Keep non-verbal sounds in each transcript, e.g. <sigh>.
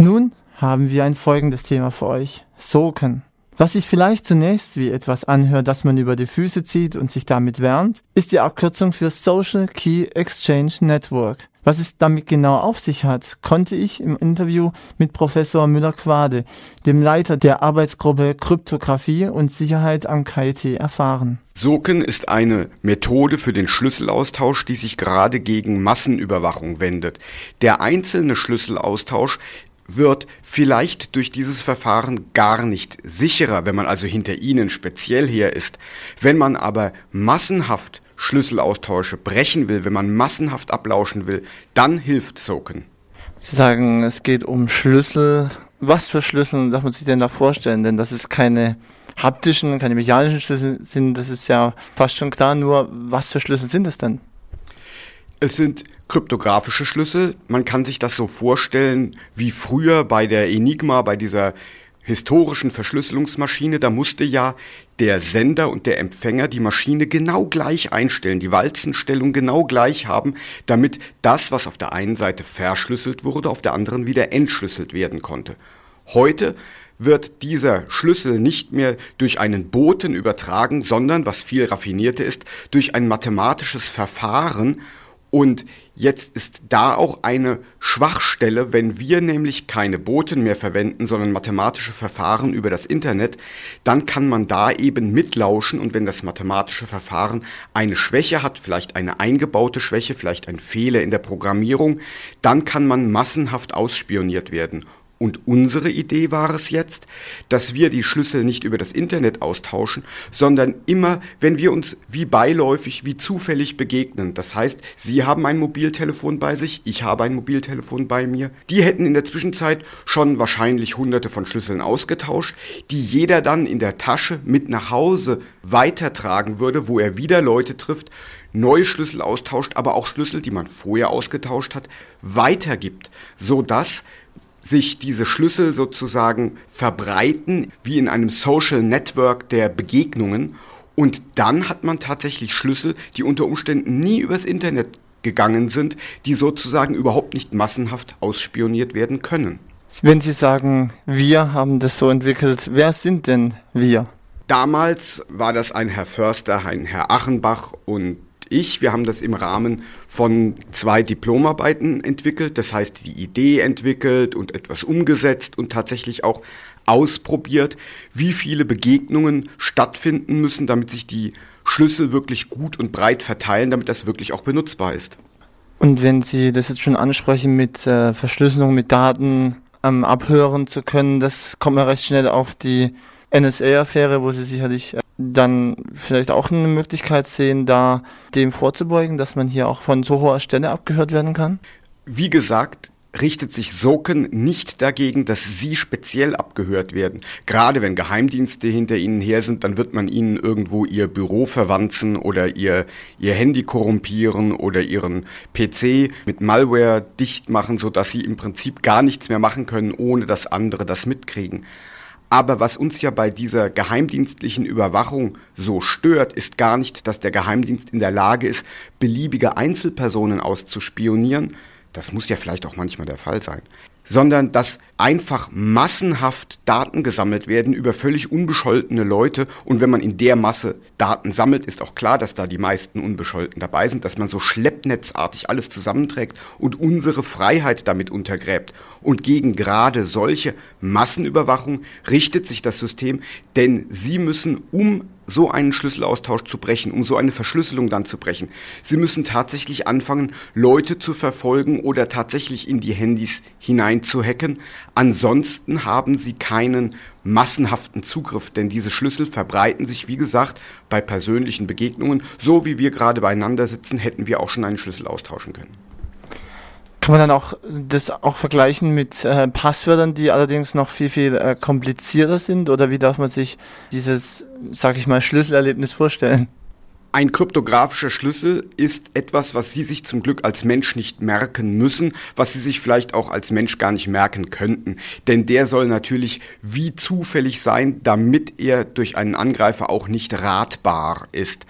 Nun haben wir ein folgendes Thema für euch. Soken. Was sich vielleicht zunächst wie etwas anhört, das man über die Füße zieht und sich damit wärmt, ist die Abkürzung für Social Key Exchange Network. Was es damit genau auf sich hat, konnte ich im Interview mit Professor Müller-Quade, dem Leiter der Arbeitsgruppe Kryptographie und Sicherheit am KIT, erfahren. Soken ist eine Methode für den Schlüsselaustausch, die sich gerade gegen Massenüberwachung wendet. Der einzelne Schlüsselaustausch wird vielleicht durch dieses Verfahren gar nicht sicherer, wenn man also hinter ihnen speziell her ist. Wenn man aber massenhaft Schlüsselaustausche brechen will, wenn man massenhaft ablauschen will, dann hilft Soken. Sie sagen, es geht um Schlüssel. Was für Schlüssel darf man sich denn da vorstellen? Denn das ist keine haptischen, keine mechanischen Schlüssel sind, das ist ja fast schon klar. Nur was für Schlüssel sind es denn? Es sind kryptografische Schlüssel. Man kann sich das so vorstellen wie früher bei der Enigma, bei dieser historischen Verschlüsselungsmaschine. Da musste ja der Sender und der Empfänger die Maschine genau gleich einstellen, die Walzenstellung genau gleich haben, damit das, was auf der einen Seite verschlüsselt wurde, auf der anderen wieder entschlüsselt werden konnte. Heute wird dieser Schlüssel nicht mehr durch einen Boten übertragen, sondern, was viel raffinierter ist, durch ein mathematisches Verfahren und jetzt ist da auch eine Schwachstelle, wenn wir nämlich keine Boten mehr verwenden, sondern mathematische Verfahren über das Internet, dann kann man da eben mitlauschen und wenn das mathematische Verfahren eine Schwäche hat, vielleicht eine eingebaute Schwäche, vielleicht ein Fehler in der Programmierung, dann kann man massenhaft ausspioniert werden. Und unsere Idee war es jetzt, dass wir die Schlüssel nicht über das Internet austauschen, sondern immer, wenn wir uns wie beiläufig, wie zufällig begegnen. Das heißt, Sie haben ein Mobiltelefon bei sich, ich habe ein Mobiltelefon bei mir. Die hätten in der Zwischenzeit schon wahrscheinlich hunderte von Schlüsseln ausgetauscht, die jeder dann in der Tasche mit nach Hause weitertragen würde, wo er wieder Leute trifft, neue Schlüssel austauscht, aber auch Schlüssel, die man vorher ausgetauscht hat, weitergibt, so dass sich diese Schlüssel sozusagen verbreiten, wie in einem Social Network der Begegnungen. Und dann hat man tatsächlich Schlüssel, die unter Umständen nie übers Internet gegangen sind, die sozusagen überhaupt nicht massenhaft ausspioniert werden können. Wenn Sie sagen, wir haben das so entwickelt, wer sind denn wir? Damals war das ein Herr Förster, ein Herr Achenbach und ich, wir haben das im Rahmen von zwei Diplomarbeiten entwickelt, das heißt die Idee entwickelt und etwas umgesetzt und tatsächlich auch ausprobiert, wie viele Begegnungen stattfinden müssen, damit sich die Schlüssel wirklich gut und breit verteilen, damit das wirklich auch benutzbar ist. Und wenn Sie das jetzt schon ansprechen mit äh, Verschlüsselung, mit Daten ähm, abhören zu können, das kommt mir recht schnell auf die NSA-Affäre, wo Sie sicherlich äh, dann vielleicht auch eine Möglichkeit sehen, da dem vorzubeugen, dass man hier auch von so hoher Stelle abgehört werden kann? Wie gesagt, richtet sich Soken nicht dagegen, dass sie speziell abgehört werden. Gerade wenn Geheimdienste hinter ihnen her sind, dann wird man ihnen irgendwo ihr Büro verwanzen oder ihr, ihr Handy korrumpieren oder ihren PC mit Malware dicht machen, sodass sie im Prinzip gar nichts mehr machen können, ohne dass andere das mitkriegen. Aber was uns ja bei dieser geheimdienstlichen Überwachung so stört, ist gar nicht, dass der Geheimdienst in der Lage ist, beliebige Einzelpersonen auszuspionieren. Das muss ja vielleicht auch manchmal der Fall sein sondern dass einfach massenhaft Daten gesammelt werden über völlig unbescholtene Leute. Und wenn man in der Masse Daten sammelt, ist auch klar, dass da die meisten Unbescholten dabei sind, dass man so schleppnetzartig alles zusammenträgt und unsere Freiheit damit untergräbt. Und gegen gerade solche Massenüberwachung richtet sich das System, denn sie müssen, um so einen Schlüsselaustausch zu brechen, um so eine Verschlüsselung dann zu brechen. Sie müssen tatsächlich anfangen, Leute zu verfolgen oder tatsächlich in die Handys hinein zu hacken. Ansonsten haben sie keinen massenhaften Zugriff, denn diese Schlüssel verbreiten sich, wie gesagt, bei persönlichen Begegnungen. So wie wir gerade beieinander sitzen, hätten wir auch schon einen Schlüssel austauschen können. Kann man dann auch das auch vergleichen mit äh, Passwörtern, die allerdings noch viel, viel äh, komplizierter sind? Oder wie darf man sich dieses, sag ich mal, Schlüsselerlebnis vorstellen? Ein kryptografischer Schlüssel ist etwas, was Sie sich zum Glück als Mensch nicht merken müssen, was Sie sich vielleicht auch als Mensch gar nicht merken könnten. Denn der soll natürlich wie zufällig sein, damit er durch einen Angreifer auch nicht ratbar ist.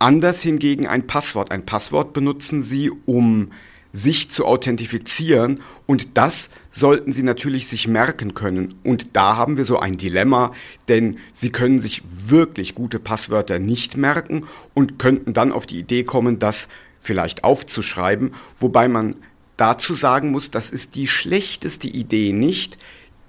Anders hingegen ein Passwort. Ein Passwort benutzen Sie, um sich zu authentifizieren. Und das sollten Sie natürlich sich merken können. Und da haben wir so ein Dilemma, denn Sie können sich wirklich gute Passwörter nicht merken und könnten dann auf die Idee kommen, das vielleicht aufzuschreiben, wobei man dazu sagen muss, das ist die schlechteste Idee nicht,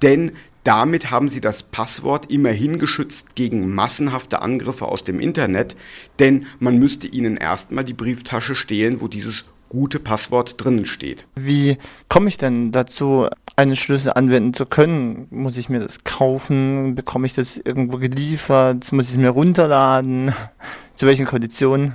denn damit haben sie das Passwort immerhin geschützt gegen massenhafte Angriffe aus dem Internet, denn man müsste ihnen erstmal die Brieftasche stehlen, wo dieses gute Passwort drinnen steht. Wie komme ich denn dazu, einen Schlüssel anwenden zu können? Muss ich mir das kaufen? Bekomme ich das irgendwo geliefert? Muss ich es mir runterladen? <laughs> Zu welchen Konditionen?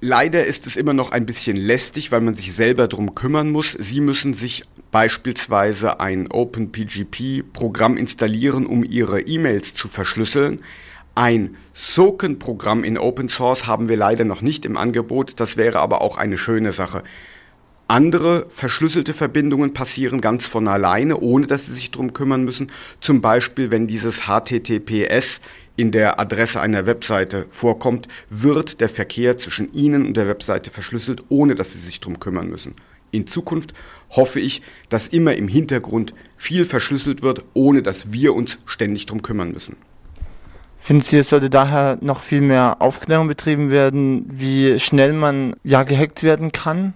Leider ist es immer noch ein bisschen lästig, weil man sich selber darum kümmern muss. Sie müssen sich beispielsweise ein OpenPGP-Programm installieren, um Ihre E-Mails zu verschlüsseln. Ein Soken-Programm in Open Source haben wir leider noch nicht im Angebot, das wäre aber auch eine schöne Sache. Andere verschlüsselte Verbindungen passieren ganz von alleine, ohne dass Sie sich darum kümmern müssen. Zum Beispiel, wenn dieses HTTPS in der Adresse einer Webseite vorkommt, wird der Verkehr zwischen Ihnen und der Webseite verschlüsselt, ohne dass Sie sich darum kümmern müssen. In Zukunft hoffe ich, dass immer im Hintergrund viel verschlüsselt wird, ohne dass wir uns ständig darum kümmern müssen. Finden Sie, es sollte daher noch viel mehr Aufklärung betrieben werden, wie schnell man ja gehackt werden kann?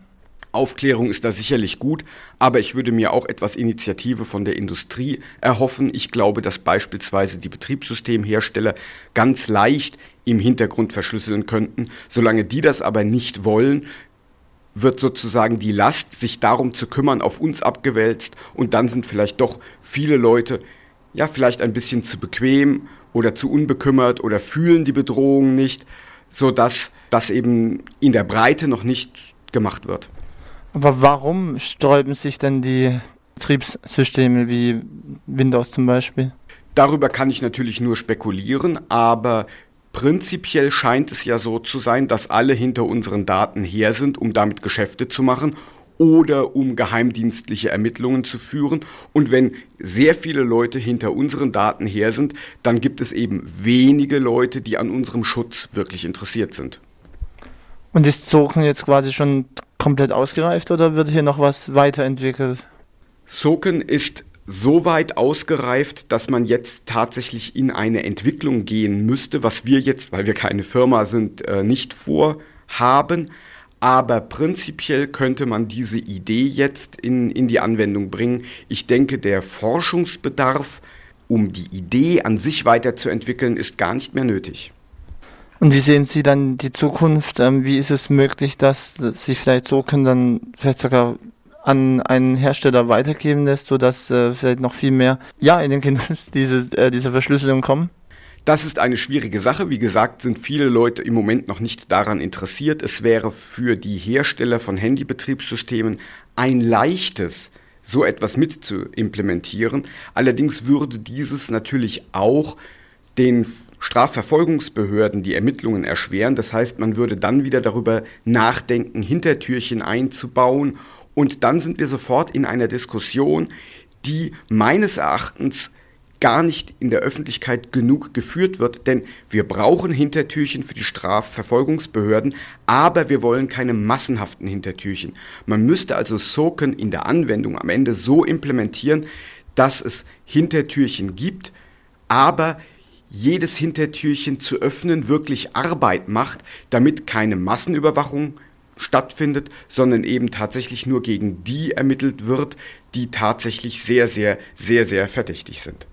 Aufklärung ist da sicherlich gut, aber ich würde mir auch etwas Initiative von der Industrie erhoffen. Ich glaube, dass beispielsweise die Betriebssystemhersteller ganz leicht im Hintergrund verschlüsseln könnten. Solange die das aber nicht wollen, wird sozusagen die Last, sich darum zu kümmern, auf uns abgewälzt und dann sind vielleicht doch viele Leute ja vielleicht ein bisschen zu bequem oder zu unbekümmert oder fühlen die Bedrohung nicht, sodass das eben in der Breite noch nicht gemacht wird. Aber warum sträuben sich denn die Betriebssysteme wie Windows zum Beispiel? Darüber kann ich natürlich nur spekulieren, aber prinzipiell scheint es ja so zu sein, dass alle hinter unseren Daten her sind, um damit Geschäfte zu machen oder um geheimdienstliche Ermittlungen zu führen. Und wenn sehr viele Leute hinter unseren Daten her sind, dann gibt es eben wenige Leute, die an unserem Schutz wirklich interessiert sind. Und ist Zoken jetzt quasi schon komplett ausgereift oder wird hier noch was weiterentwickelt? Soken ist so weit ausgereift, dass man jetzt tatsächlich in eine Entwicklung gehen müsste, was wir jetzt, weil wir keine Firma sind, äh, nicht vorhaben. Aber prinzipiell könnte man diese Idee jetzt in, in die Anwendung bringen. Ich denke, der Forschungsbedarf, um die Idee an sich weiterzuentwickeln, ist gar nicht mehr nötig. Und wie sehen Sie dann die Zukunft? Ähm, wie ist es möglich, dass Sie vielleicht so können, dann vielleicht sogar an einen Hersteller weitergeben lässt, sodass äh, vielleicht noch viel mehr ja in den Genuss <laughs> diese, äh, dieser Verschlüsselung kommen? Das ist eine schwierige Sache. Wie gesagt, sind viele Leute im Moment noch nicht daran interessiert. Es wäre für die Hersteller von Handybetriebssystemen ein leichtes, so etwas mit zu implementieren. Allerdings würde dieses natürlich auch den Strafverfolgungsbehörden die Ermittlungen erschweren. Das heißt, man würde dann wieder darüber nachdenken, Hintertürchen einzubauen. Und dann sind wir sofort in einer Diskussion, die meines Erachtens gar nicht in der Öffentlichkeit genug geführt wird, denn wir brauchen Hintertürchen für die Strafverfolgungsbehörden, aber wir wollen keine massenhaften Hintertürchen. Man müsste also SOCEN in der Anwendung am Ende so implementieren, dass es Hintertürchen gibt, aber jedes Hintertürchen zu öffnen wirklich Arbeit macht, damit keine Massenüberwachung stattfindet, sondern eben tatsächlich nur gegen die ermittelt wird, die tatsächlich sehr, sehr, sehr, sehr verdächtig sind.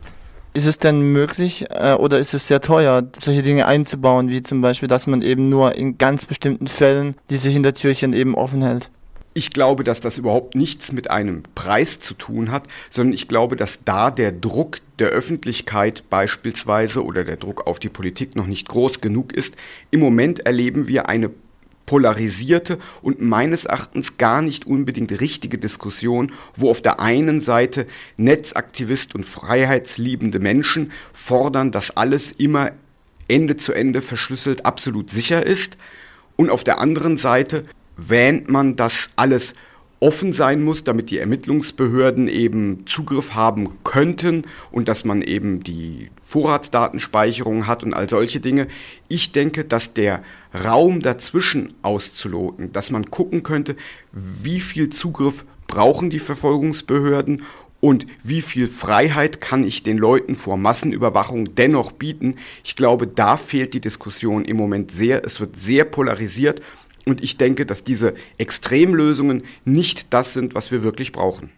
Ist es denn möglich äh, oder ist es sehr teuer, solche Dinge einzubauen, wie zum Beispiel, dass man eben nur in ganz bestimmten Fällen diese Hintertürchen eben offen hält? Ich glaube, dass das überhaupt nichts mit einem Preis zu tun hat, sondern ich glaube, dass da der Druck der Öffentlichkeit beispielsweise oder der Druck auf die Politik noch nicht groß genug ist. Im Moment erleben wir eine polarisierte und meines Erachtens gar nicht unbedingt richtige Diskussion, wo auf der einen Seite Netzaktivist und freiheitsliebende Menschen fordern, dass alles immer Ende zu Ende verschlüsselt absolut sicher ist. Und auf der anderen Seite wähnt man, dass alles offen sein muss, damit die Ermittlungsbehörden eben Zugriff haben könnten und dass man eben die Vorratsdatenspeicherung hat und all solche Dinge. Ich denke, dass der Raum dazwischen auszuloten, dass man gucken könnte, wie viel Zugriff brauchen die Verfolgungsbehörden und wie viel Freiheit kann ich den Leuten vor Massenüberwachung dennoch bieten? Ich glaube, da fehlt die Diskussion im Moment sehr. Es wird sehr polarisiert und ich denke, dass diese Extremlösungen nicht das sind, was wir wirklich brauchen.